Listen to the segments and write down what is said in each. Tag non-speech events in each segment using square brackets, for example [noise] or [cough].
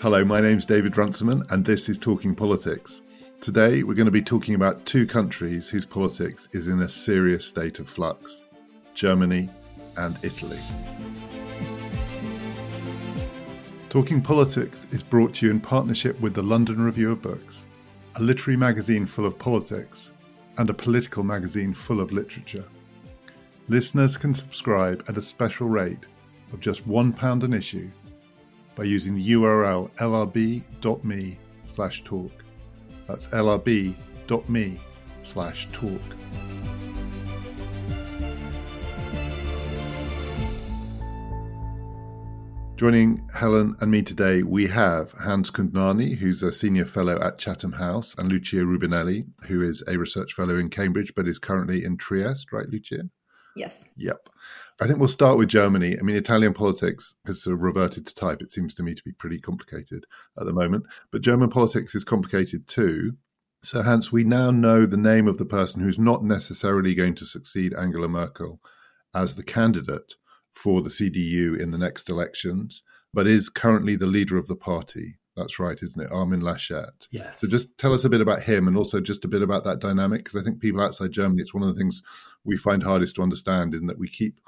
Hello, my name's David Runciman, and this is Talking Politics. Today, we're going to be talking about two countries whose politics is in a serious state of flux Germany and Italy. Talking Politics is brought to you in partnership with the London Review of Books, a literary magazine full of politics and a political magazine full of literature. Listeners can subscribe at a special rate of just £1 an issue by using the URL lrb.me slash talk. That's lrb.me slash talk. Joining Helen and me today, we have Hans Kundnani, who's a senior fellow at Chatham House, and Lucia Rubinelli, who is a research fellow in Cambridge but is currently in Trieste, right, Lucia? Yes. Yep. I think we'll start with Germany. I mean, Italian politics has sort of reverted to type. It seems to me to be pretty complicated at the moment. But German politics is complicated too. So, hence, we now know the name of the person who's not necessarily going to succeed Angela Merkel as the candidate for the CDU in the next elections, but is currently the leader of the party. That's right, isn't it? Armin Laschet. Yes. So just tell us a bit about him and also just a bit about that dynamic, because I think people outside Germany, it's one of the things we find hardest to understand in that we keep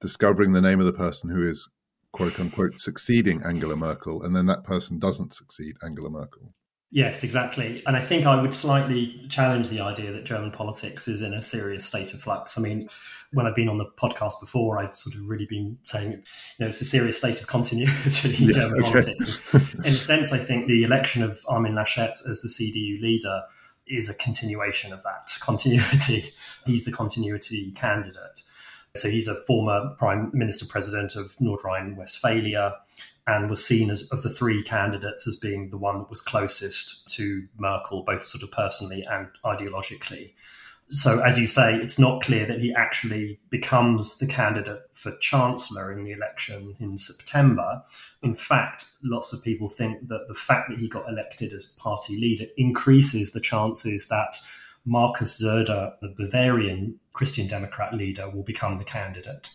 discovering the name of the person who is quote unquote succeeding Angela Merkel, and then that person doesn't succeed Angela Merkel. Yes, exactly. And I think I would slightly challenge the idea that German politics is in a serious state of flux. I mean, when I've been on the podcast before, I've sort of really been saying, you know, it's a serious state of continuity in yeah, German okay. politics. [laughs] in a sense, I think the election of Armin Laschet as the CDU leader is a continuation of that continuity. [laughs] He's the continuity candidate. So he's a former prime minister president of North Rhine Westphalia and was seen as of the three candidates as being the one that was closest to Merkel, both sort of personally and ideologically. So, as you say, it's not clear that he actually becomes the candidate for chancellor in the election in September. In fact, lots of people think that the fact that he got elected as party leader increases the chances that Markus Söder, the Bavarian Christian Democrat leader, will become the candidate.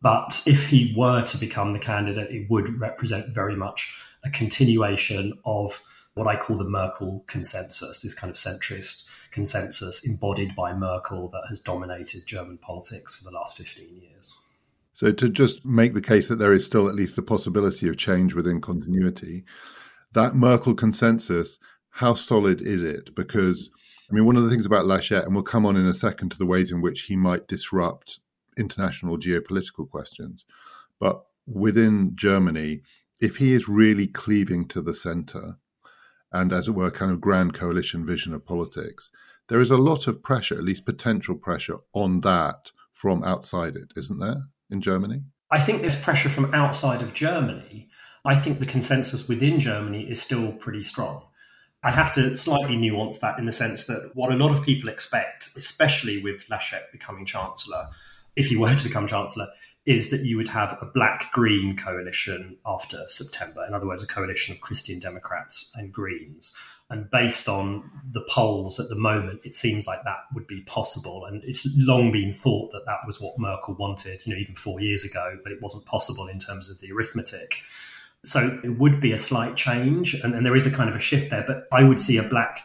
But if he were to become the candidate, it would represent very much a continuation of what I call the Merkel consensus, this kind of centrist consensus embodied by Merkel that has dominated German politics for the last 15 years. So, to just make the case that there is still at least the possibility of change within continuity, that Merkel consensus, how solid is it? Because I mean, one of the things about Laschet, and we'll come on in a second to the ways in which he might disrupt international geopolitical questions, but within Germany, if he is really cleaving to the center and, as it were, kind of grand coalition vision of politics, there is a lot of pressure, at least potential pressure, on that from outside it, isn't there, in Germany? I think there's pressure from outside of Germany. I think the consensus within Germany is still pretty strong. I have to slightly nuance that in the sense that what a lot of people expect, especially with Laschet becoming Chancellor, if he were to become Chancellor, is that you would have a black green coalition after September. In other words, a coalition of Christian Democrats and Greens. And based on the polls at the moment, it seems like that would be possible. And it's long been thought that that was what Merkel wanted, you know, even four years ago, but it wasn't possible in terms of the arithmetic. So it would be a slight change, and, and there is a kind of a shift there. But I would see a black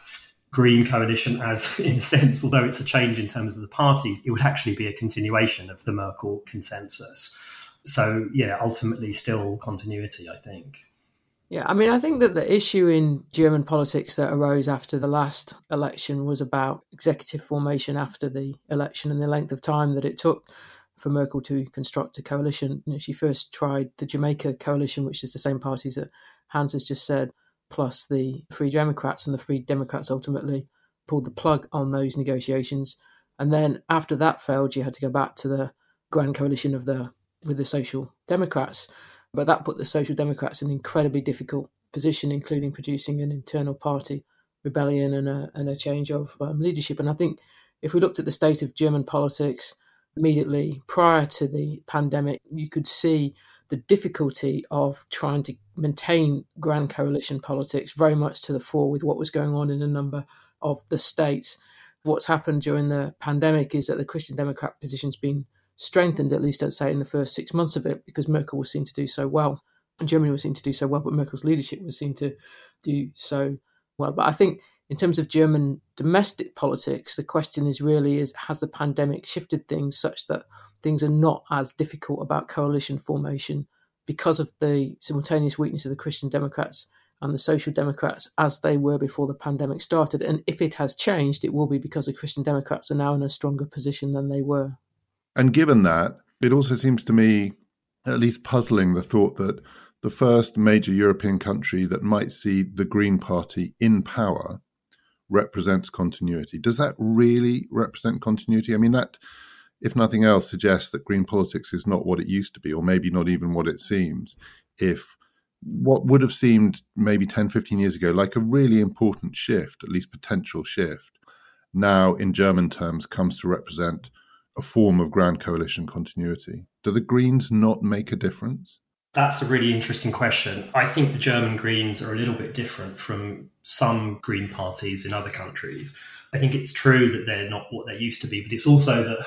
green coalition as, [laughs] in a sense, although it's a change in terms of the parties, it would actually be a continuation of the Merkel consensus. So, yeah, ultimately, still continuity, I think. Yeah, I mean, I think that the issue in German politics that arose after the last election was about executive formation after the election and the length of time that it took for Merkel to construct a coalition. You know, she first tried the Jamaica coalition, which is the same parties that Hans has just said, plus the Free Democrats, and the Free Democrats ultimately pulled the plug on those negotiations. And then after that failed, she had to go back to the grand coalition of the with the Social Democrats. But that put the Social Democrats in an incredibly difficult position, including producing an internal party rebellion and a, and a change of um, leadership. And I think if we looked at the state of German politics immediately prior to the pandemic, you could see the difficulty of trying to maintain grand coalition politics very much to the fore with what was going on in a number of the states. What's happened during the pandemic is that the Christian Democrat position's been strengthened, at least I'd say, in the first six months of it, because Merkel was seen to do so well and Germany was seen to do so well, but Merkel's leadership was seen to do so well. But I think in terms of German domestic politics, the question is really is has the pandemic shifted things such that things are not as difficult about coalition formation because of the simultaneous weakness of the Christian Democrats and the Social Democrats as they were before the pandemic started. And if it has changed, it will be because the Christian Democrats are now in a stronger position than they were. And given that, it also seems to me at least puzzling the thought that the first major European country that might see the Green Party in power represents continuity. Does that really represent continuity? I mean, that, if nothing else, suggests that green politics is not what it used to be, or maybe not even what it seems. If what would have seemed maybe 10, 15 years ago like a really important shift, at least potential shift, now in German terms comes to represent a form of grand coalition continuity. Do the Greens not make a difference? That's a really interesting question. I think the German Greens are a little bit different from some Green parties in other countries. I think it's true that they're not what they used to be, but it's also that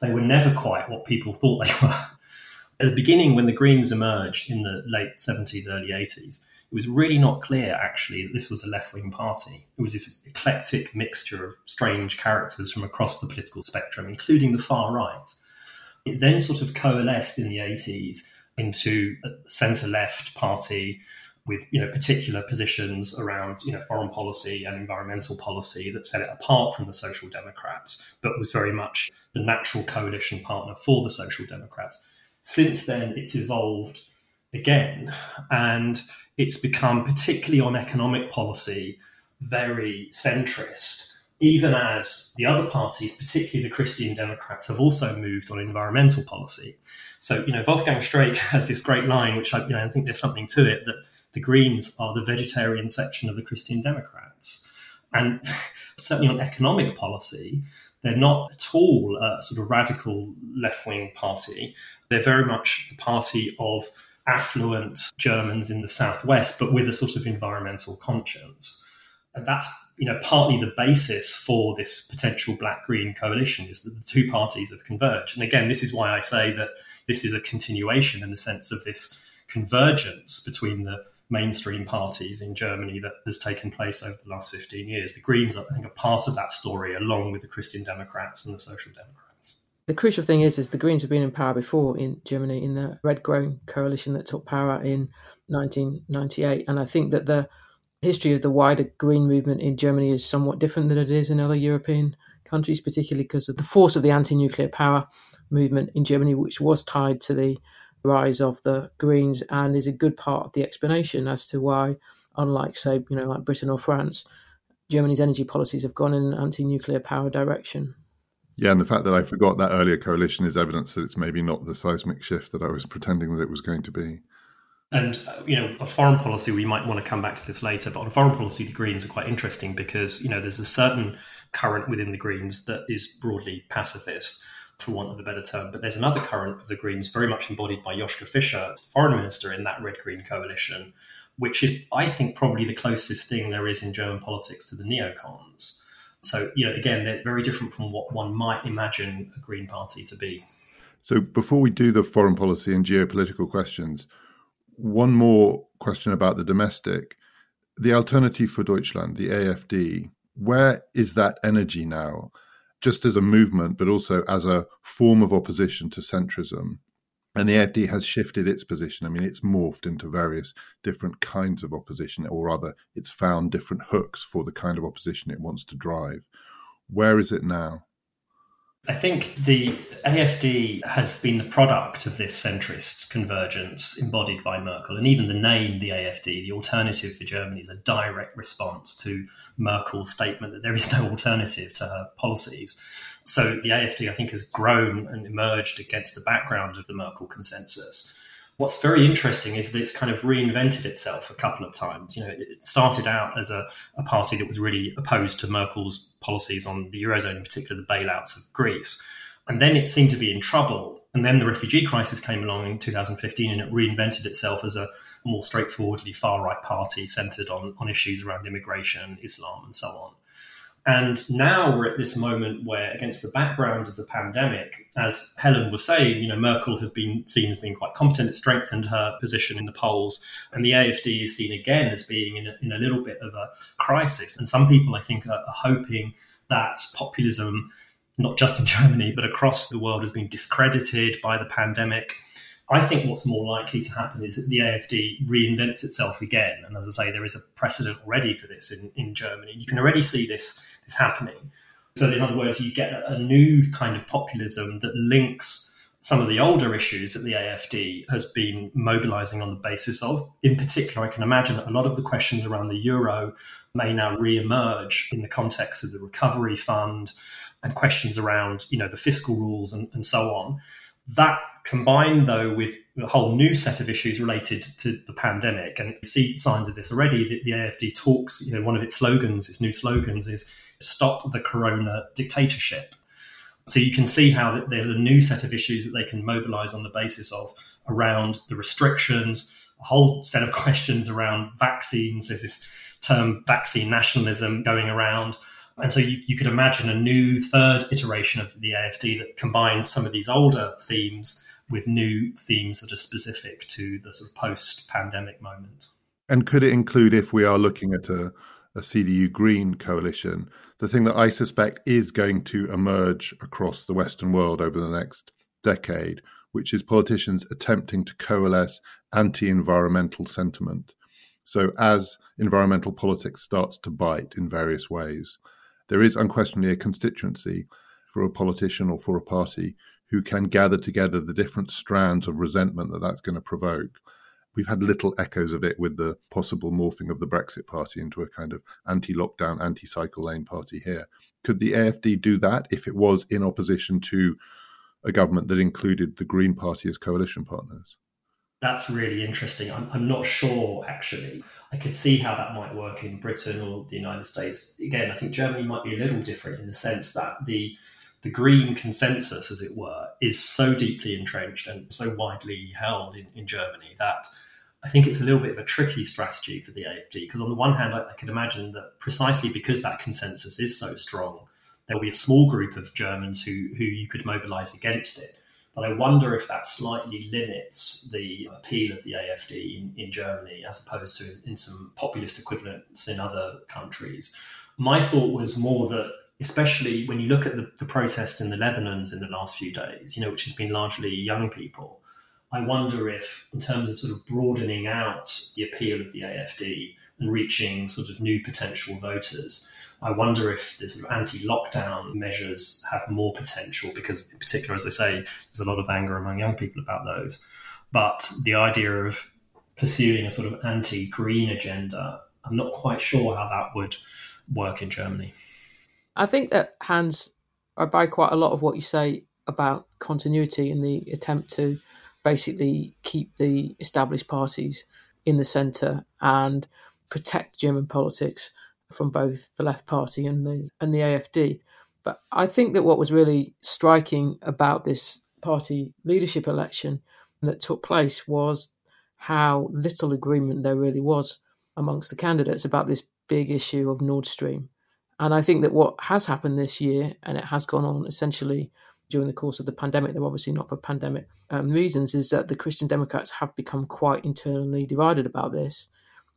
they were never quite what people thought they were. At the beginning, when the Greens emerged in the late 70s, early 80s, it was really not clear actually that this was a left wing party. It was this eclectic mixture of strange characters from across the political spectrum, including the far right. It then sort of coalesced in the 80s into a centre left party with you know particular positions around you know foreign policy and environmental policy that set it apart from the social democrats but was very much the natural coalition partner for the social democrats. Since then it's evolved again and it's become particularly on economic policy very centrist even as the other parties particularly the christian democrats have also moved on environmental policy so, you know, Wolfgang Streeck [laughs] has this great line, which I, you know, I think there's something to it, that the Greens are the vegetarian section of the Christian Democrats. And [laughs] certainly on economic policy, they're not at all a sort of radical left wing party. They're very much the party of affluent Germans in the southwest, but with a sort of environmental conscience. And that's you know partly the basis for this potential black green coalition is that the two parties have converged. And again, this is why I say that this is a continuation in the sense of this convergence between the mainstream parties in Germany that has taken place over the last 15 years. The Greens, I think, are part of that story, along with the Christian Democrats and the Social Democrats. The crucial thing is, is the Greens have been in power before in Germany in the Red Green coalition that took power in 1998, and I think that the history of the wider Green movement in Germany is somewhat different than it is in other European countries, particularly because of the force of the anti-nuclear power movement in Germany, which was tied to the rise of the Greens and is a good part of the explanation as to why, unlike, say, you know, like Britain or France, Germany's energy policies have gone in an anti-nuclear power direction. Yeah, and the fact that I forgot that earlier coalition is evidence that it's maybe not the seismic shift that I was pretending that it was going to be. And, uh, you know, on foreign policy, we might want to come back to this later, but on foreign policy, the Greens are quite interesting because, you know, there's a certain current within the Greens that is broadly pacifist for want of a better term. But there's another current of the Greens, very much embodied by Joschka Fischer, foreign minister in that red green coalition, which is, I think, probably the closest thing there is in German politics to the neocons. So, you know, again, they're very different from what one might imagine a Green Party to be. So, before we do the foreign policy and geopolitical questions, one more question about the domestic. The Alternative for Deutschland, the AFD, where is that energy now? Just as a movement, but also as a form of opposition to centrism. And the AFD has shifted its position. I mean, it's morphed into various different kinds of opposition, or rather, it's found different hooks for the kind of opposition it wants to drive. Where is it now? I think the AFD has been the product of this centrist convergence embodied by Merkel. And even the name, the AFD, the alternative for Germany, is a direct response to Merkel's statement that there is no alternative to her policies. So the AFD, I think, has grown and emerged against the background of the Merkel consensus what's very interesting is that it's kind of reinvented itself a couple of times. You know, it started out as a, a party that was really opposed to Merkel's policies on the eurozone, in particular the bailouts of Greece, and then it seemed to be in trouble. And then the refugee crisis came along in 2015, and it reinvented itself as a more straightforwardly far right party centered on, on issues around immigration, Islam, and so on. And now we're at this moment where, against the background of the pandemic, as Helen was saying, you know, Merkel has been seen as being quite competent. It strengthened her position in the polls. And the AFD is seen again as being in a, in a little bit of a crisis. And some people, I think, are, are hoping that populism, not just in [laughs] Germany, but across the world, has been discredited by the pandemic. I think what's more likely to happen is that the AFD reinvents itself again. And as I say, there is a precedent already for this in, in Germany. You can already see this, happening. So, in other words, you get a, a new kind of populism that links some of the older issues that the AFD has been mobilizing on the basis of. In particular, I can imagine that a lot of the questions around the euro may now re-emerge in the context of the recovery fund and questions around, you know, the fiscal rules and, and so on. That combined, though, with a whole new set of issues related to the pandemic, and you see signs of this already. The, the AFD talks, you know, one of its slogans, its new slogans, is "Stop the Corona Dictatorship." So you can see how there's a new set of issues that they can mobilise on the basis of around the restrictions, a whole set of [laughs] questions around vaccines. There's this term vaccine nationalism going around and so you, you could imagine a new third iteration of the AFD that combines some of these older themes with new themes that are specific to the sort of post pandemic moment. And could it include, if we are looking at a, a CDU Green coalition, the thing that I suspect is going to emerge across the Western world over the next decade, which is politicians attempting to coalesce anti environmental sentiment. So, as environmental politics starts to bite in various ways, there is unquestionably a constituency for a politician or for a party who can gather together the different strands of resentment that that's going to provoke. We've had little echoes of it with the possible morphing of the Brexit party into a kind of anti lockdown, anti cycle lane party here. Could the AFD do that if it was in opposition to a government that included the Green Party as coalition partners? that's really interesting. I'm, I'm not sure, actually. I could see how that might work in Britain or the United States. Again, I think Germany might be a little different in the sense that the the green consensus, as it were, is so deeply entrenched and so widely held in, in Germany that I think it's a little bit of a tricky strategy for the AFD. Because on the one hand, I, I could imagine that precisely because that consensus is so strong, there will be a small group of Germans who who you could mobilise against it. But I wonder if that slightly limits the appeal of the AFD in, in Germany as opposed to in some populist equivalents in other countries. My thought was more that especially when you look at the, the protests in the Netherlands in the last few days, you know, which has been largely young people, I wonder if, in terms of sort of broadening out the appeal of the AFD and reaching sort of new potential voters, I wonder if the sort of anti-lockdown measures have more potential because, in particular, as they say, there's a lot of anger among young people about those. But the idea of pursuing a sort of anti-green agenda, I'm not quite sure how that would work in Germany. I think that Hans, I buy quite a lot of what you say about continuity and the attempt to basically keep the established parties in the centre and protect German politics from both the Left Party and the and the AFD. But I think that what was really striking about this party leadership election that took place was how little agreement there really was amongst the candidates about this big issue of Nord Stream. And I think that what has happened this year, and it has gone on essentially during the course of the pandemic, they're obviously not for pandemic um, reasons, is that the Christian Democrats have become quite internally divided about this.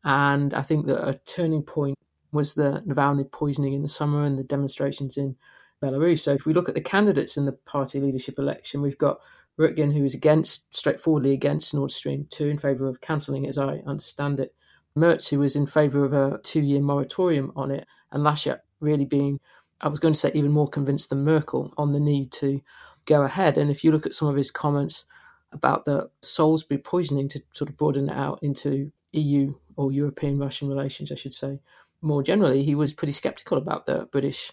And I think that a turning point was the Navalny poisoning in the summer and the demonstrations in Belarus. So if we look at the candidates in the party leadership election, we've got Röttgen, who is against, straightforwardly against Nord Stream 2 in favour of cancelling it, as I understand it. Merz, who was in favour of a two year moratorium on it, and Laschet really being, I was going to say, even more convinced than Merkel on the need to go ahead. And if you look at some of his comments about the Salisbury poisoning, to sort of broaden it out into EU or European Russian relations, I should say, more generally, he was pretty skeptical about the British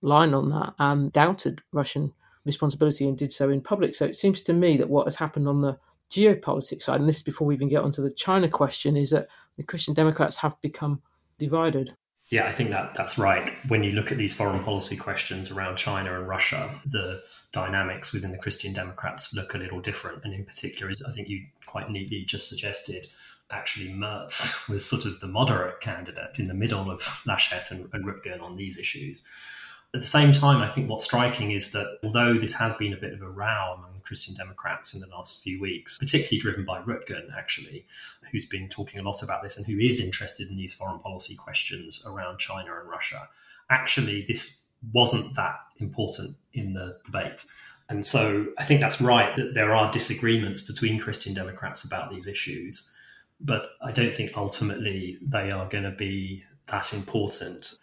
line on that and doubted Russian responsibility and did so in public. So it seems to me that what has happened on the geopolitics side, and this is before we even get onto the China question, is that the Christian Democrats have become divided. Yeah, I think that that's right. When you look at these foreign policy questions around China and Russia, the dynamics within the Christian Democrats look a little different. And in particular, as I think you quite neatly just suggested, actually Merz [laughs] was sort of the moderate candidate in the middle of Laschet and, and Röttgen on these issues. At the same time, I think what's striking is that although this has been a bit of a row among Christian Democrats in the last few weeks, particularly driven by Röttgen, actually, who's been talking a lot about this and who is interested in these foreign policy questions around China and Russia, actually, this wasn't that important in the debate. And so I think that's right that there are disagreements between Christian Democrats about these issues, but I don't think ultimately they are going to be that important.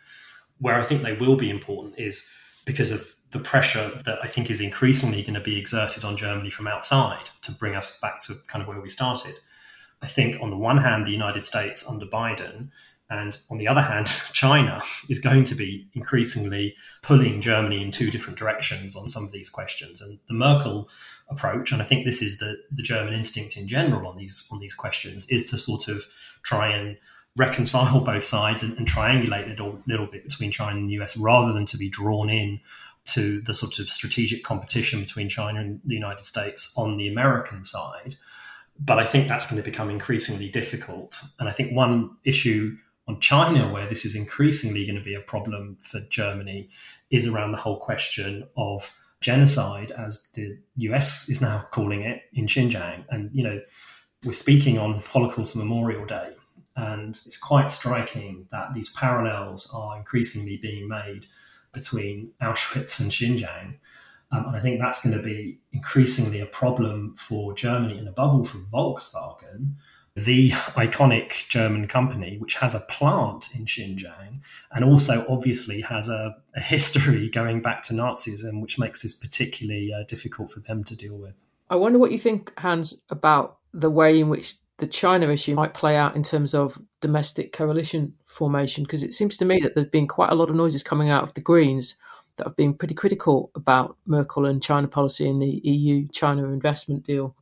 Where I think they will be important is because of the pressure that I think is increasingly going to be exerted on Germany from outside to bring us back to kind of where we started. I think, on the one hand, the United States under Biden and on the other hand, [laughs] China is going to be increasingly pulling Germany in two different directions on some of these questions. And the Merkel approach, and I think this is the, the German instinct in general on these on these questions, is to sort of try and reconcile both sides and, and triangulate a little, little bit between China and the US rather than to be drawn in to the sort of strategic competition between China and the United States on the American side. But I think that's going to become increasingly difficult. And I think one issue on China, where this is increasingly going to be a problem for Germany, is around the whole question of genocide, as the US is now calling it in Xinjiang. And, you know, we're speaking on Holocaust Memorial Day, and it's quite striking that these parallels are increasingly being made between Auschwitz and Xinjiang. Um, and I think that's going to be increasingly a problem for Germany and above all for Volkswagen, the iconic German company, which has a plant in Xinjiang and also obviously has a, a history [laughs] going back to Nazism, which makes this particularly uh, difficult for them to deal with. I wonder what you think, Hans, about the way in which the China issue might play out in terms of domestic coalition formation, because it seems to me that there's been quite a lot of noises coming out of the Greens that have been pretty critical about Merkel and China policy and the EU China investment deal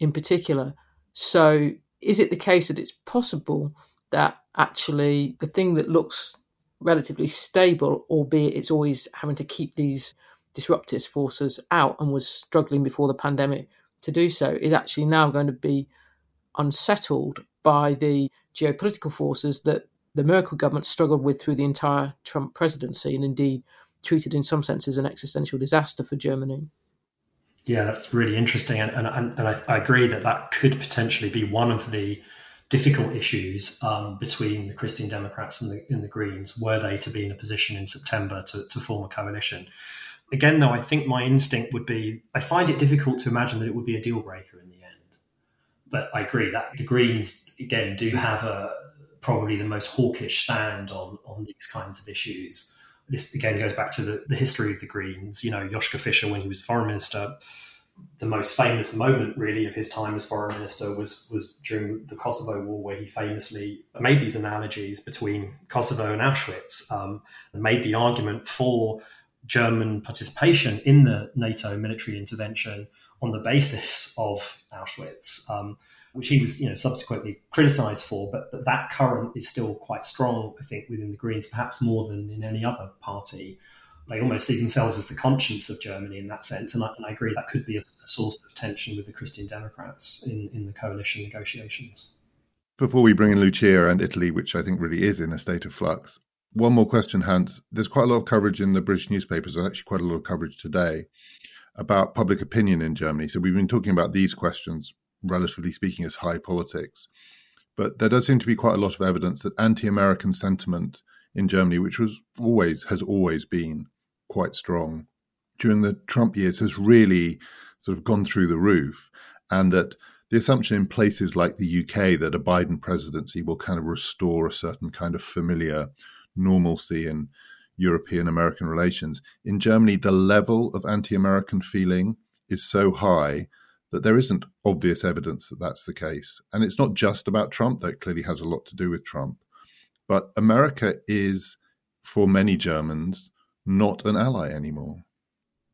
in particular. So is it the case that it's possible that actually the thing that looks relatively stable, albeit it's always having to keep these disruptive forces out and was struggling before the pandemic to do so, is actually now going to be unsettled by the geopolitical forces that the Merkel government struggled with through the entire Trump presidency and indeed treated in some sense as an existential disaster for Germany. Yeah, that's really interesting, and and, and I, I, agree that that could potentially be one of the difficult issues um, between the Christian Democrats and the, and the Greens. Were they to be in a position in September to, to form a coalition? Again, though, I think my instinct would be I find it difficult to imagine that it would be a deal breaker in the. But I agree that the Greens again do have a probably the most hawkish stand on on these kinds of issues this again goes back to the, the history of the Greens. You know, Joschka Fischer, when he was foreign minister, the most famous moment really of his time as foreign minister was was during the Kosovo War, where he famously made these analogies between Kosovo and Auschwitz, um, and made the argument for German participation in the NATO military intervention on the basis of Auschwitz. Um, which he was, you know, subsequently criticised for. But, but that current is still quite strong, I think, within the Greens, perhaps more than in any other party. They almost see themselves as the conscience of Germany in that sense, and I, and I agree that could be a, a, source of tension with the Christian Democrats in, in the coalition negotiations. Before we bring in Lucia and Italy, which I think really is in a state of flux, one more question, Hans. There's quite a lot of coverage in the British newspapers. Actually quite a lot of coverage today about public opinion in Germany. So we've been talking about these questions relatively speaking, as high politics. But there does seem to be quite a lot of evidence that anti-American sentiment in Germany, which was always has always been quite strong during the Trump years, has really sort of gone through the roof, and that the assumption in places like the UK that a Biden presidency will kind of restore a certain kind of familiar normalcy in European American relations. In Germany, the level of anti American feeling is so high that there isn't obvious evidence that that's the case. And it's not just about Trump, that clearly has a lot to do with Trump. But America is, for many Germans, not an ally anymore.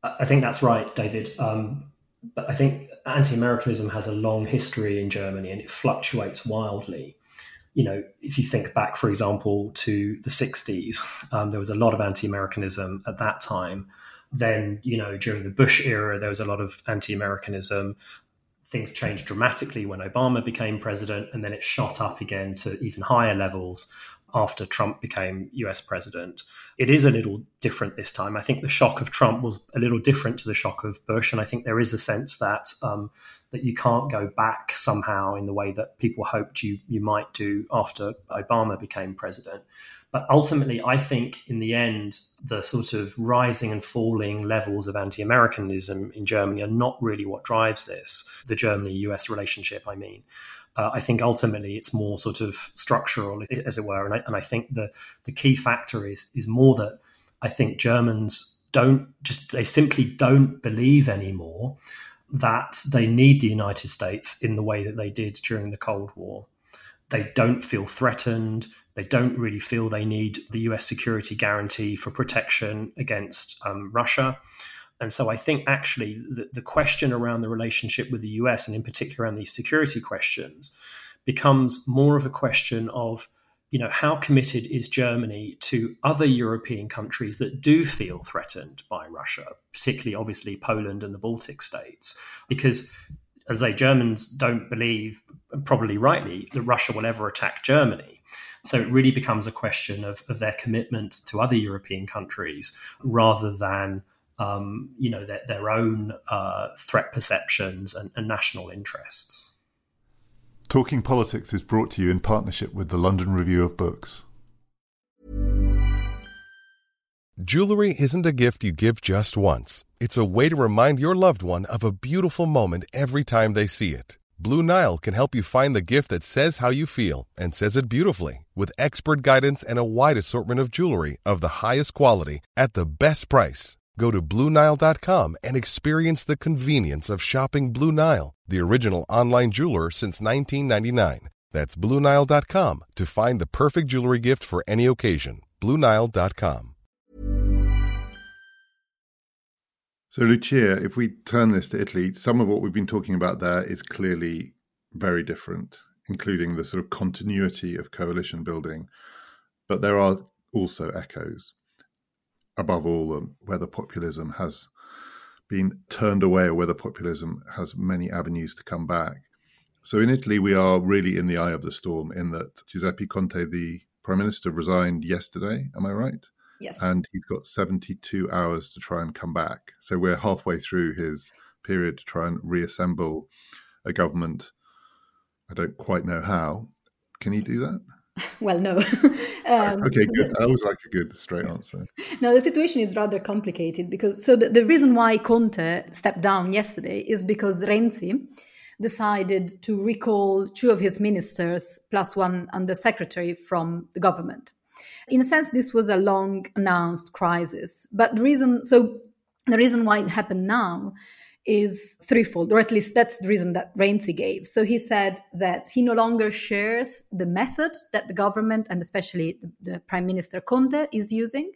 I think that's right, David. Um, but I think anti Americanism has a long history in Germany and it fluctuates wildly. You know, if you think back, for example, to the 60s, um, there was a lot of anti Americanism at that time. Then, you know, during the Bush era, there was a lot of anti Americanism. things changed dramatically when Obama became president, and then it shot up again to even higher levels after Trump became US president. It is a little different this time. I think the shock of Trump was a little different to the shock of Bush, and I think there is a sense that um, that you can't go back somehow in the way that people hoped you you might do after Obama became president. But ultimately, I think in the end, the sort of rising and falling levels of anti Americanism in Germany are not really what drives this, the Germany US relationship, I mean. Uh, I think ultimately it's more sort of structural, as it were. And I, and I think the, the key factor is, is more that I think Germans don't just, they simply don't believe anymore that they need the United States in the way that they did during the Cold War. They don't feel threatened. They don't really feel they need the US security guarantee for protection against um, Russia. And so I think actually the, the question around the relationship with the US, and in particular around these security questions, becomes more of a question of you know how committed is germany to other european countries that do feel threatened by russia particularly obviously poland and the baltic states because as they germans don't believe probably rightly that russia will ever attack germany so it really becomes a question of, of their commitment to other European countries rather than um, you know their, their own uh, threat perceptions and, and national interests. Talking Politics is brought to you in partnership with the London Review of Books. Jewelry isn't a gift you give just once. It's a way to remind your loved one of a beautiful moment every time they see it. Blue Nile can help you find the gift that says how you feel and says it beautifully with expert guidance and a wide assortment of jewelry of the highest quality at the best price. Go to BlueNile.com and experience the convenience of shopping Blue Nile, the original online jeweler since 1999. That's BlueNile.com to find the perfect jewelry gift for any occasion. BlueNile.com. So, Lucia, if we turn this to Italy, some of what we've been talking about there is clearly very different, including the sort of continuity of coalition building. But there are also echoes. Above all, um, whether populism has been turned away or whether populism has many avenues to come back. So in Italy, we are really in the eye of the storm in that Giuseppe Conte, the prime minister, resigned yesterday. Am I right? Yes. And he's got 72 hours to try and come back. So we're halfway through his period to try and reassemble a government. I don't quite know how. Can he do that? [laughs] Well, no. [laughs] um, okay, good. I always like a good straight answer. No, the situation is rather complicated because so the, the reason why Conte stepped down yesterday is because Renzi decided to recall two of his ministers plus one undersecretary from the government. In a sense, this was a long announced crisis. But the reason, so the reason why it happened now is threefold, or at least that's the reason that Renzi gave. So he said that he no longer shares the method that the government and especially the, the Prime Minister Conte is using.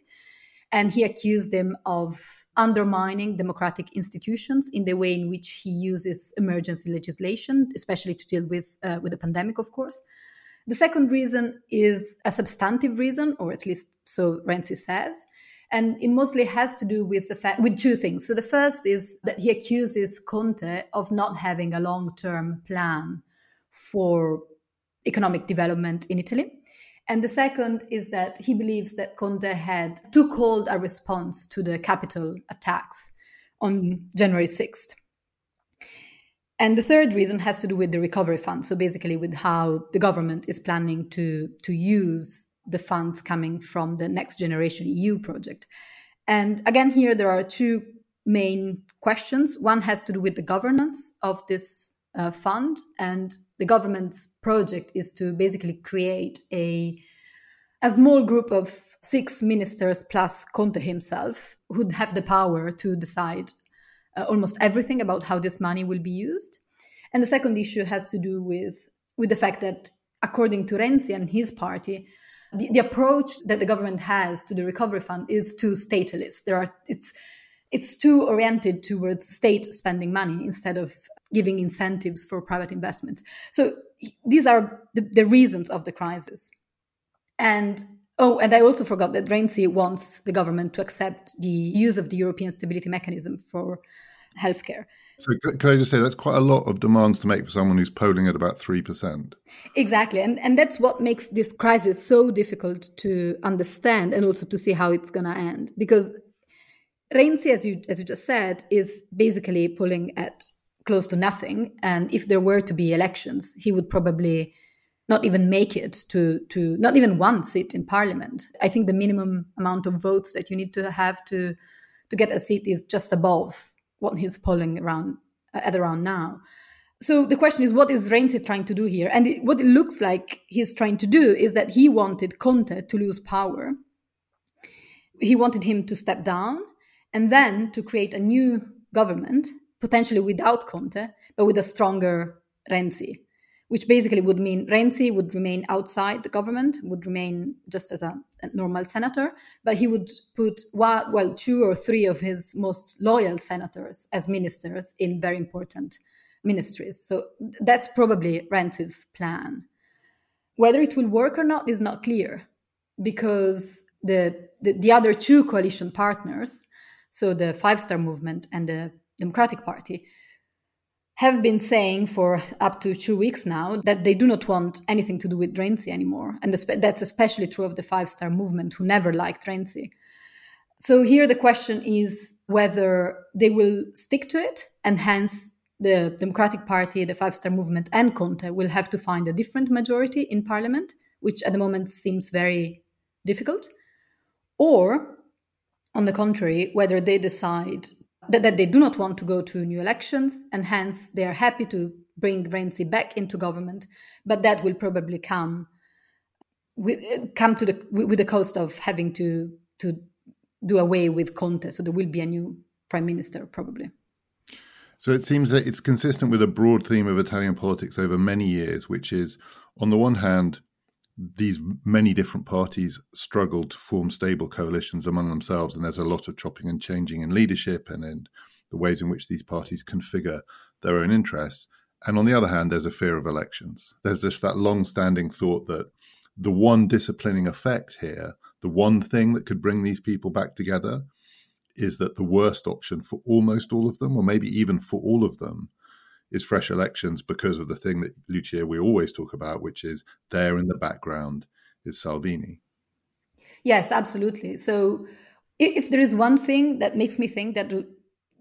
And he accused him of undermining democratic institutions in the way in which he uses emergency legislation, especially to deal with uh, with the pandemic, of course. The second reason is a substantive reason, or at least so Renzi says, and it mostly has to do with the fact with two things. So the first is that he accuses Conte of not having a long-term plan for economic development in Italy. And the second is that he believes that Conte had too cold a response to the capital attacks on January 6th. And the third reason has to do with the recovery fund. So basically, with how the government is planning to, to use the funds coming from the Next Generation EU project. And again, here there are two main questions. One has to do with the governance of this uh, fund, and the government's project is to basically create a a small group of six ministers plus Conte himself who'd have the power to decide uh, almost everything about how this money will be used. And the second issue has to do with, with the fact that, according to Renzi and his party, the, the approach that the government has to the recovery fund is too statalist. There are it's it's too oriented towards state spending money instead of giving incentives for private investments. So these are the, the reasons of the crisis. And Oh, and I also forgot that Renzi wants the government to accept the use of the European Stability Mechanism for healthcare. So, can I just say that's quite a lot of demands to make for someone who's polling at about 3%? Exactly. And, and that's what makes this crisis so difficult to understand and also to see how it's going to end. Because Renzi, as you, as you just said, is basically polling at close to nothing. And if there were to be elections, he would probably not even make it to, to not even one seat in parliament. I think the minimum amount of votes that you need to have to, to get a seat is just above what he's polling around at around now. So the question is, what is Renzi trying to do here? And it, what it looks like he's trying to do is that he wanted Conte to lose power. He wanted him to step down and then to create a new government, potentially without Conte, but with a stronger Renzi which basically would mean Renzi would remain outside the government, would remain just as a, a normal senator, but he would put, one, well, two or three of his most loyal senators as ministers in very important ministries. So that's probably Renzi's plan. Whether it will work or not is not clear because the, the, the other two coalition partners, so the Five Star Movement and the Democratic Party, have been saying for up to two weeks now that they do not want anything to do with Renzi anymore. And that's especially true of the Five Star Movement, who never liked Renzi. So here the question is whether they will stick to it, and hence the Democratic Party, the Five Star Movement, and Conte will have to find a different majority in parliament, which at the moment seems very difficult. Or, on the contrary, whether they decide that, that they do not want to go to new elections, and hence they are happy to bring Renzi back into government, but that will probably come with come to the with the cost of having to to do away with Conte. So there will be a new prime minister probably. So it seems that it's consistent with a broad theme of Italian politics over many years, which is on the one hand, these many different parties struggle to form stable coalitions among themselves, and there's a lot of chopping and changing in leadership and in the ways in which these parties configure their own interests. And on the other hand, there's a fear of elections. There's just that long standing thought that the one disciplining effect here, the one thing that could bring these people back together, is that the worst option for almost all of them, or maybe even for all of them, is fresh elections because of the thing that Lucia we always talk about, which is there in the background is Salvini. Yes, absolutely. So if there is one thing that makes me think that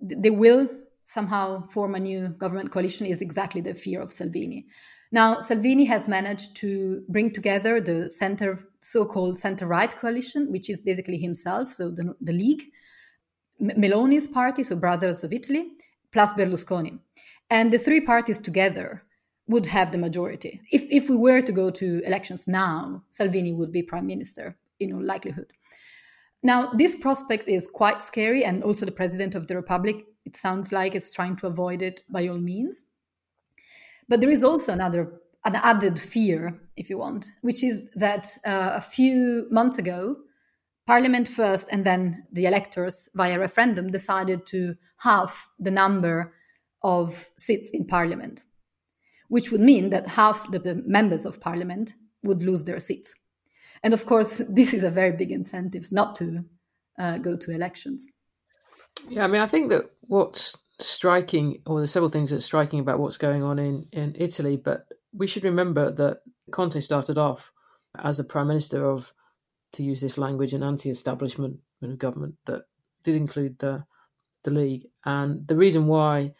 they will somehow form a new government coalition is exactly the fear of Salvini. Now, Salvini has managed to bring together the center, so-called center-right coalition, which is basically himself, so the, the League, Meloni's party, so Brothers of Italy, plus Berlusconi. And the three parties together would have the majority. If, if we were to go to elections now, Salvini would be prime minister, in all likelihood. Now, this prospect is quite scary, and also the president of the republic, it sounds like it's trying to avoid it by all means. But there is also another, an added fear, if you want, which is that uh, a few months ago, Parliament first and then the electors via referendum decided to halve the number of seats in parliament, which would mean that half the, members of parliament would lose their seats. And of course, [laughs] this is a very big incentive not to uh, go to elections. Yeah, I mean, I think that what's striking, or there's several things that's striking about what's going on in, in Italy, but we should remember that Conte started off as a prime minister of, to use this language, an anti-establishment government that did include the the league, and the reason why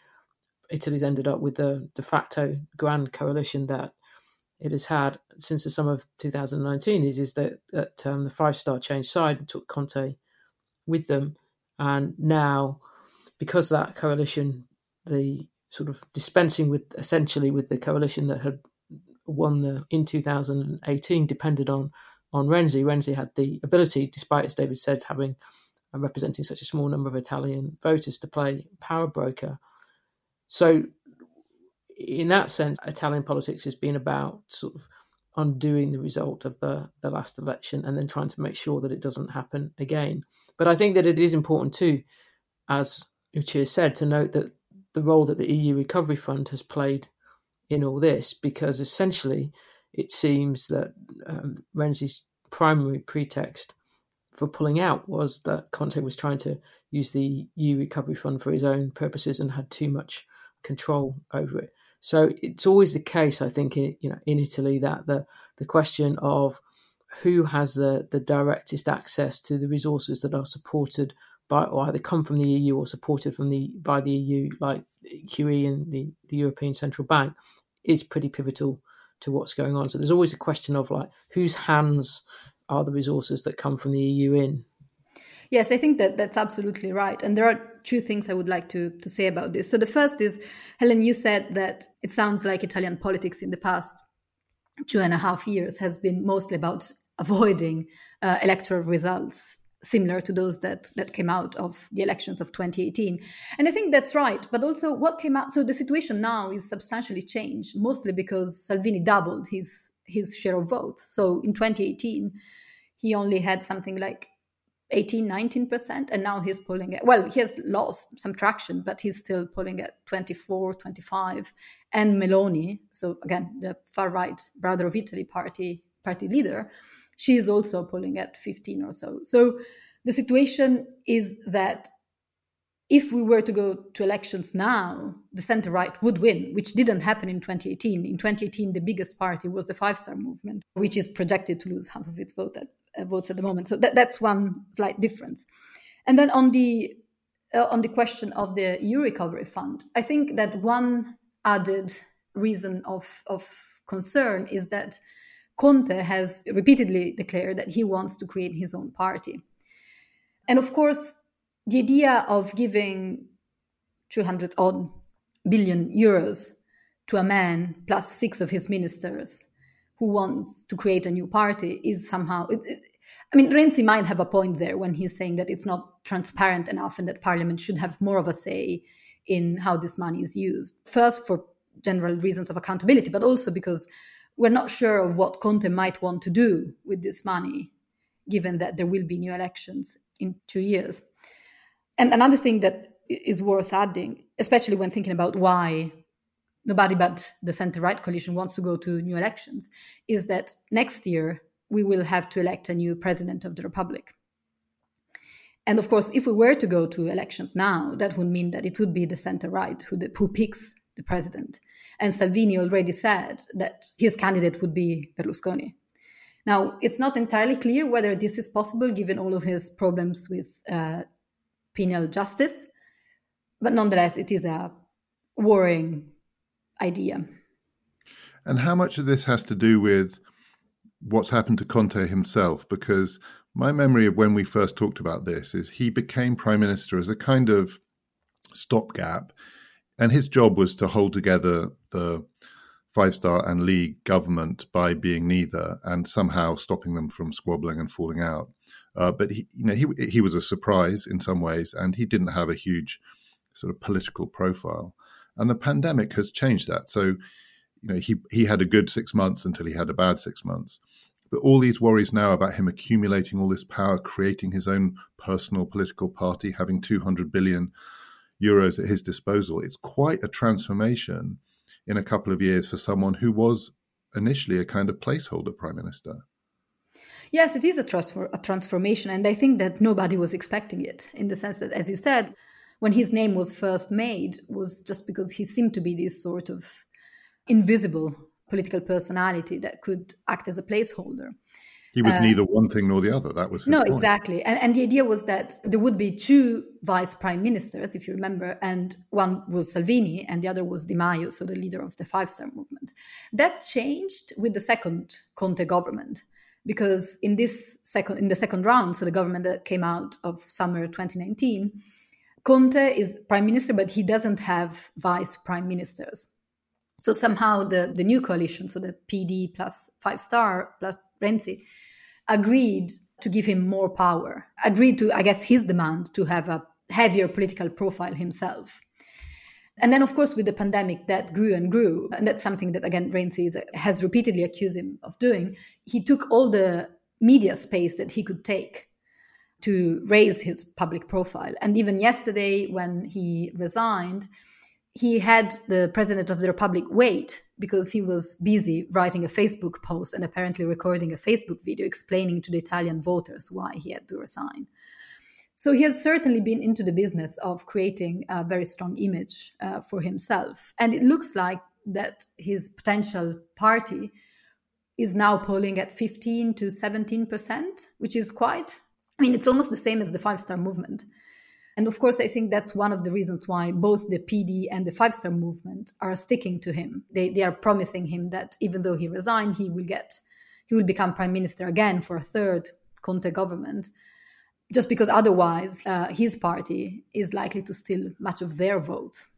Italy's ended up with the de facto grand coalition that it has had since the summer of 2019 is, is that, that um, the Five Star changed side and took Conte with them. And now, because that coalition, the sort of dispensing with essentially with the coalition that had won the in 2018 depended on on Renzi. Renzi had the ability, despite as David said, having uh, representing such a small number of Italian voters, to play power broker. So, in that sense, Italian politics has been about sort of undoing the result of the, the last election and then trying to make sure that it doesn't happen again. But I think that it is important too, as Lucia said, to note that the role that the EU Recovery Fund has played in all this, because essentially it seems that um, Renzi's primary pretext for pulling out was that Conte was trying to use the EU recovery fund for his own purposes and had too much control over it. So it's always the case, I think, in, you know, in Italy that the the question of who has the the directest access to the resources that are supported by or either come from the EU or supported from the by the EU, like QE and the, the European Central Bank, is pretty pivotal to what's going on. So there's always a question of like whose hands are the resources that come from the EU in. Yes, I think that that's absolutely right. And there are two things I would like to, to say about this. So the first is, Helen, you said that it sounds like Italian politics in the past two and a half years has been mostly about avoiding uh, electoral results similar to those that that came out of the elections of 2018 and i think that's right but also what came out so the situation now is substantially changed mostly because salvini doubled his his share of votes so in 2018 he only had something like 18 19% and now he's pulling it well he has lost some traction but he's still pulling at 24 25 and meloni so again the far right brother of italy party party leader she is also pulling at 15 or so so the situation is that if we were to go to elections now, the center right would win, which didn't happen in 2018. In 2018, the biggest party was the Five Star Movement, which is projected to lose half of its vote at, votes at the moment. So that, that's one slight difference. And then on the uh, on the question of the EU Recovery Fund, I think that one added reason of of concern is that Conte has repeatedly declared that he wants to create his own party. And of course, the idea of giving 200 odd billion euros to a man plus six of his ministers who wants to create a new party is somehow it, it, i mean renzi might have a point there when he's saying that it's not transparent enough and that parliament should have more of a say in how this money is used. First for general reasons of accountability but also because we're not sure of what conte might want to do with this money given that there will be new elections in two years. And another thing that is worth adding, especially when thinking about why nobody but the center right coalition wants to go to new elections, is that next year we will have to elect a new president of the republic. And of course, if we were to go to elections now, that would mean that it would be the center right who, who picks the president. And Salvini already said that his candidate would be Berlusconi. Now, it's not entirely clear whether this is possible given all of his problems with uh, penal justice. But nonetheless, it is a worrying idea. And how much of this has to do with what's happened to Conte himself? Because my memory of when we first talked about this is he became prime minister as a kind of stopgap, and his job was to hold together the Five Star and League government by being neither and somehow stopping them from squabbling and falling out. Uh, but he, you know, he he was a surprise in some ways, and he didn't have a huge sort of political profile. And the pandemic has changed that. So, you know, he he had a good six months until he had a bad six months. But all these worries now about him accumulating all this power, creating his own personal political party, having 200 billion euros at his disposal, it's quite a transformation in a couple of years for someone who was initially a kind of placeholder prime minister. Yes, it is a, transfer, a transformation, and I think that nobody was expecting it in the sense that, as you said, when his name was first made, was just because he seemed to be this sort of invisible political personality that could act as a placeholder. He was uh, neither one thing nor the other. That was no, point. exactly. And, and the idea was that there would be two vice prime ministers, if you remember, and one was Salvini and the other was Di Maio, so the leader of the Five Star Movement. That changed with the second Conte government because in this second in the second round, so the government that came out of summer 2019, Conte is prime minister, but he doesn't have vice prime ministers. So somehow the, the new coalition, so the PD plus Five Star plus Renzi, agreed to give him more power, agreed to, I guess, his demand to have a heavier political profile himself. And then, of course, with the pandemic, that grew and grew. And that's something that, again, Renzi has repeatedly accused him of doing. He took all the media space that he could take to raise his public profile. And even yesterday, when he resigned, he had the president of the republic wait because he was busy writing a Facebook post and apparently recording a Facebook video explaining to the Italian voters why he had to resign. So he has certainly been into the business of creating a very strong image uh, for himself. And it looks like that his potential party is now polling at 15 to 17%, which is quite, I mean, it's almost the same as the Five Star Movement. And of course, I think that's one of the reasons why both the PD and the Five Star Movement are sticking to him. They, they are promising him that even though he resigned, he will get, he will become prime minister again for a third Conte government just because otherwise uh, his party is likely to steal much of their votes.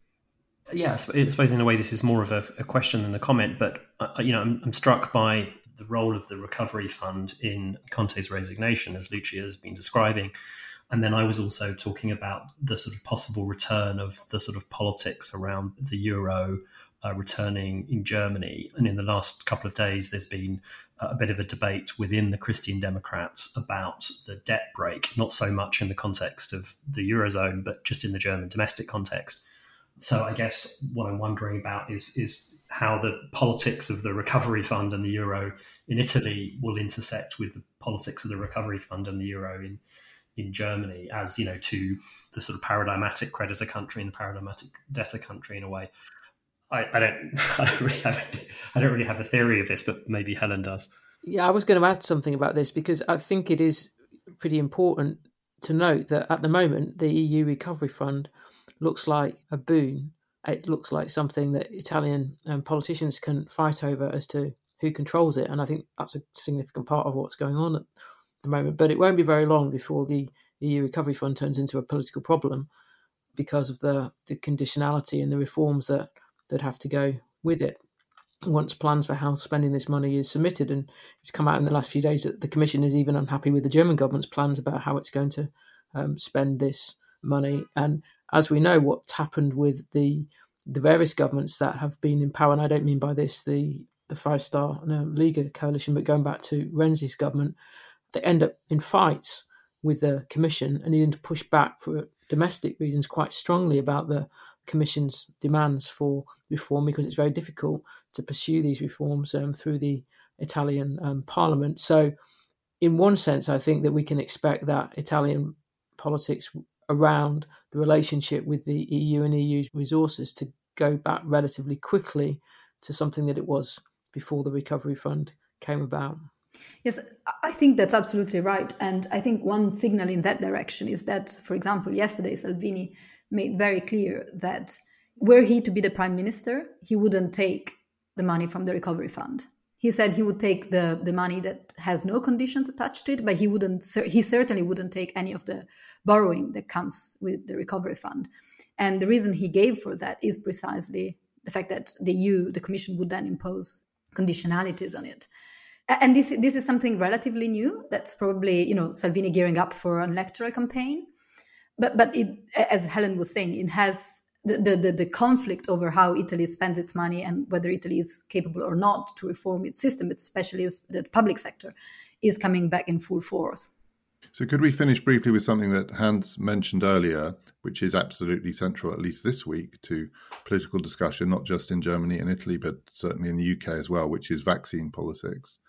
Yeah, I suppose in a way this is more of a, a question than a comment, but uh, you know, I'm, I'm, struck by the role of the recovery fund in Conte's resignation, as Lucia has been describing. And then I was also talking about the sort of possible return of the sort of politics around the euro uh, returning in Germany. And in the last couple of days, there's been a bit of a debate within the Christian Democrats about the debt brake, not so much in the context of the Eurozone, but just in the German domestic context. So I guess what I'm wondering about is is how the politics of the recovery fund and the euro in Italy will intersect with the politics of the recovery fund and the euro in in Germany as you know to the sort of paradigmatic creditor country and the paradigmatic debtor country in a way. I, I don't [laughs] I don't really have I don't really have a theory of this, but maybe Helen does. Yeah, I was going to add something about this because I think it is pretty important to note that at the moment the EU Recovery Fund looks like a boon. It looks like something that Italian um, politicians can fight over as to who controls it, and I think that's a significant part of what's going on at the moment. But it won't be very long before the EU Recovery Fund turns into a political problem because of the, the conditionality and the reforms that that have to go with it. Once plans for how spending this money is submitted, and it's come out in the last few days that the Commission is even unhappy with the German government's plans about how it's going to um, spend this money. And as we know, what's happened with the the various governments that have been in power, and I don't mean by this the the Five Star no, Liga coalition, but going back to Renzi's government, they end up in fights with the Commission and needing to push back for domestic reasons quite strongly about the Commission's demands for reform because it's very difficult to pursue these reforms um, through the Italian um, Parliament. So, in one sense, I think that we can expect that Italian politics around the relationship with the EU and EU's resources to go back relatively quickly to something that it was before the recovery fund came about. Yes, I think that's absolutely right. And I think one signal in that direction is that, for example, yesterday Salvini made very clear that were he to be the prime minister, he wouldn't take the money from the recovery fund. He said he would take the, the money that has no conditions attached to it, but he wouldn't. He certainly wouldn't take any of the borrowing that comes with the recovery fund. And the reason he gave for that is precisely the fact that the EU, the Commission, would then impose conditionalities on it. And this this is something relatively new. That's probably you know Salvini gearing up for an electoral campaign, but but it, as Helen was saying, it has the, the, the conflict over how Italy spends its money and whether Italy is capable or not to reform its system, especially the public sector, is coming back in full force. So, could we finish briefly with something that Hans mentioned earlier, which is absolutely central, at least this week, to political discussion, not just in Germany and Italy, but certainly in the UK as well, which is vaccine politics?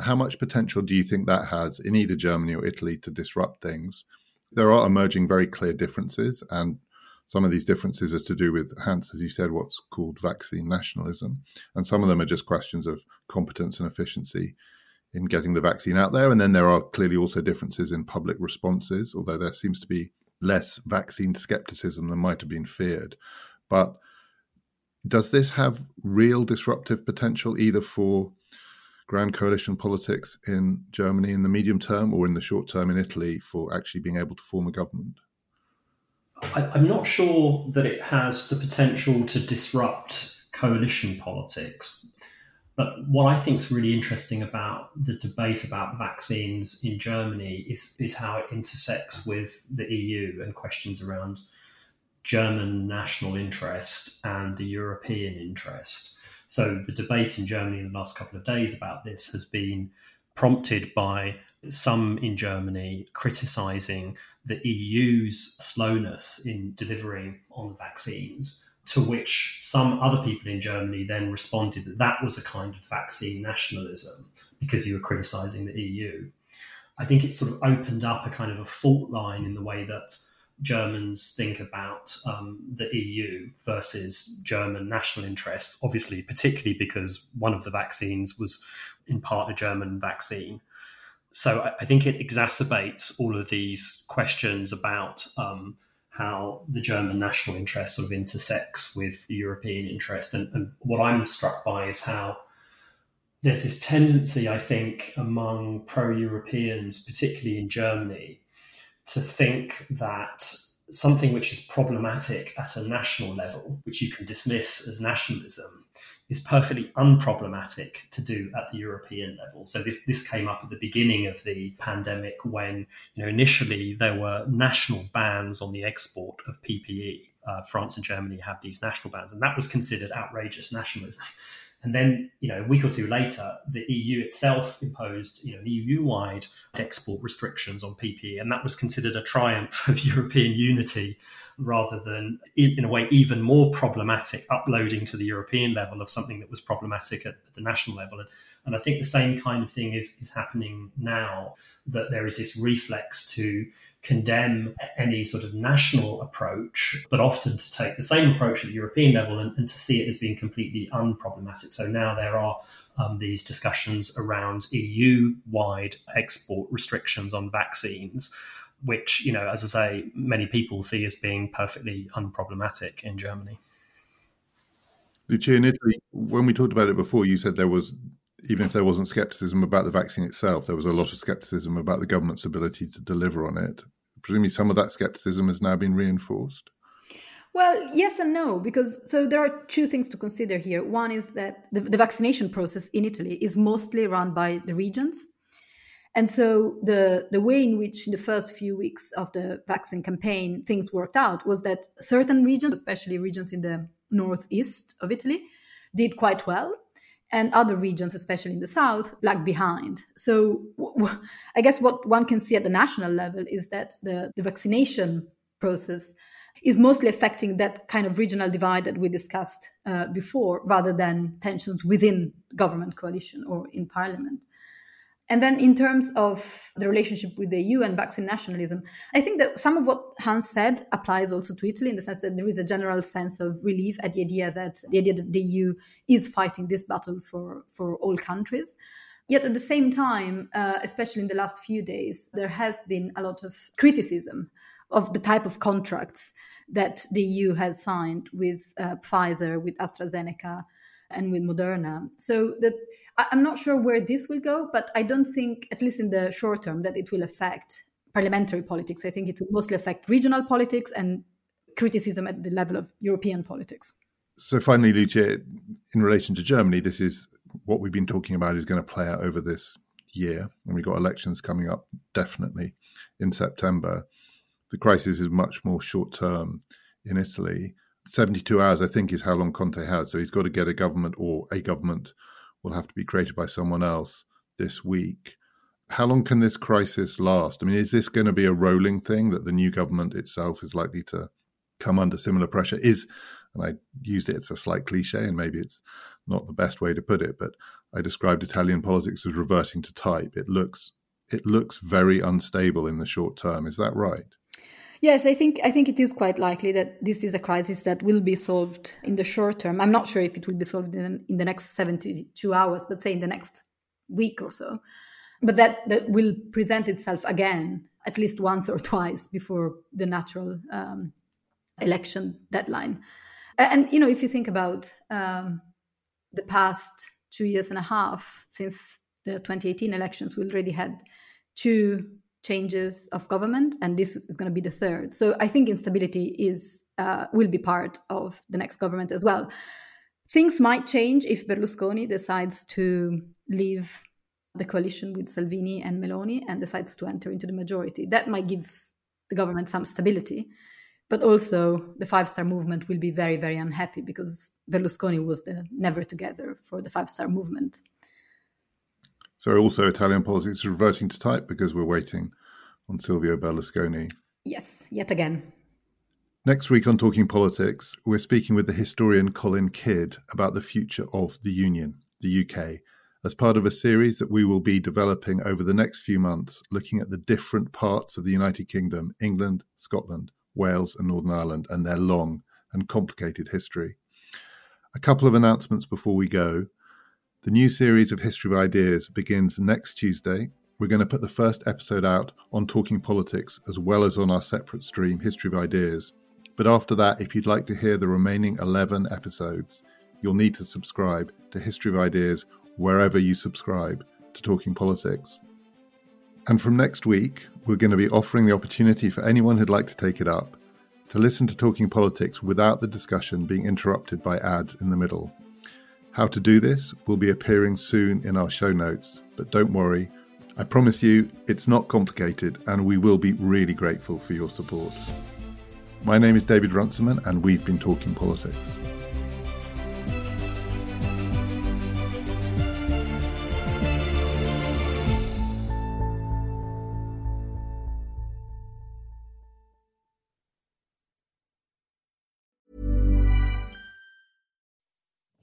How much potential do you think that has in either Germany or Italy to disrupt things? There are emerging very clear differences, and some of these differences are to do with, Hans, as you said, what's called vaccine nationalism. And some of them are just questions of competence and efficiency in getting the vaccine out there. And then there are clearly also differences in public responses, although there seems to be less vaccine skepticism than might have been feared. But does this have real disruptive potential either for grand coalition politics in Germany in the medium term or in the short term in Italy for actually being able to form a government? I, am not sure that it has the potential to disrupt coalition politics. But what I think is really interesting about the debate about vaccines in Germany is, is how it intersects with the EU and questions around German national interest and the European interest. So the debate in Germany in the last couple of days about this has been prompted by some in Germany criticizing the EU's slowness in delivering on the vaccines. To which some other people in Germany then responded that that was a kind of vaccine nationalism because you were criticizing the EU. I think it sort of opened up a kind of a fault line in the way that Germans think about um, the EU versus German national interest, obviously, particularly because one of the vaccines was in part a German vaccine. So I, think it exacerbates all of these questions about um, how the German national interest sort of intersects with the European interest. And, and what I'm struck by is how there's this tendency, I think, among pro Europeans, particularly in Germany, to think that something which is problematic at a national level, which you can dismiss as nationalism, is perfectly unproblematic to do at the European level. So this this came up at the beginning of the pandemic when you know initially there were national bans on the export of PPE. Uh, France and Germany had these national bans, and that was considered outrageous nationalism. [laughs] And then, you know, a week or two later, the EU itself imposed, you know, EU-wide export restrictions on PPE, and that was considered a triumph of [laughs] European unity, rather than, in a way, even more problematic uploading to the European level of something that was problematic at, the national level. And, I think the same kind of thing is is happening now. That there is this reflex to condemn any sort of national approach, but often to take the same approach at the European level and, and to see it as being completely unproblematic. So now there are um, these discussions around EU wide export restrictions on vaccines. Which, you know, as I say, many people see as being perfectly unproblematic in Germany. Lucia, in Italy, when we talked about it before, you said there was even if there wasn't skepticism about the vaccine itself, there was a lot of skepticism about the government's ability to deliver on it presumably some of that skepticism has now been reinforced. Well, yes and no, because so there are two things to consider here. One is that the, the, vaccination process in Italy is mostly run by the regions. And so the, the way in which in the first few weeks of the vaccine campaign things worked out was that certain regions, especially regions in the northeast of Italy, did quite well and other regions, especially in the south, lag behind. So w- I guess what one can see at the national level is that the, the vaccination process is mostly affecting that kind of regional divide that we discussed uh, before, rather than tensions within government coalition or in parliament. And then, in terms of the relationship with the EU and vaccine nationalism, I think that some of what Hans said applies also to Italy in the sense that there is a general sense of relief at the idea that the idea that the EU is fighting this battle for, for all countries. Yet at the same time, uh, especially in the last few days, there has been a lot of criticism of the type of contracts that the EU has signed with uh, Pfizer, with AstraZeneca, and with Moderna. So that I'm not sure where this will go, but I don't think, at least in the short term, that it will affect parliamentary politics. I think it will mostly affect regional politics and criticism at the level of European politics. So, finally, Lucia, in relation to Germany, this is what we've been talking about is going to play out over this year. And we've got elections coming up definitely in September. The crisis is much more short term in Italy. 72 hours, I think, is how long Conte has. So he's got to get a government or a government will have to be created by someone else this week. How long can this crisis last? I mean, is this going to be a rolling thing that the new government itself is likely to come under similar pressure? Is, and I used it, it's a slight cliche, and maybe it's not the best way to put it, but I described Italian politics as reverting to type. It looks it looks very unstable in the short term. Is that right? Yes, I think I think it is quite likely that this is a crisis that will be solved in the short term. I'm not sure if it will be solved in, in the next 72 hours, but say in the next week or so. But that, that will present itself again at least once or twice before the natural um, election deadline. And you know, if you think about um, the past two years and a half since the 2018 elections, we already had two changes of government, and this is going to be the third. So I think instability is uh, will be part of the next government as well. Things might change if Berlusconi decides to leave the coalition with Salvini and Meloni and decides to enter into the majority. That might give the government some stability. But also, the Five Star Movement will be very, very unhappy because Berlusconi was the never together for the Five Star Movement. So also Italian politics is reverting to type because we're waiting on Silvio Berlusconi Yes, yet again. Next week on Talking Politics, we're speaking with the historian Colin Kidd about the future of the Union, the UK, as part of a series that we will be developing over the next few months, looking at the different parts of the United Kingdom England, Scotland, Wales, and Northern Ireland and their long and complicated history. A couple of announcements before we go. The new series of History of Ideas begins next Tuesday. We're going to put the first episode out on Talking Politics as well as on our separate stream, History of Ideas. But after that, if you'd like to hear the remaining 11 episodes, you'll need to subscribe to History of Ideas wherever you subscribe to Talking Politics. And from next week, we're going to be offering the opportunity for anyone who'd like to take it up to listen to Talking Politics without the discussion being interrupted by ads in the middle. How to do this will be appearing soon in our show notes, but don't worry, I promise you it's not complicated and we will be really grateful for your support. My name is David Runciman, and we've been talking politics.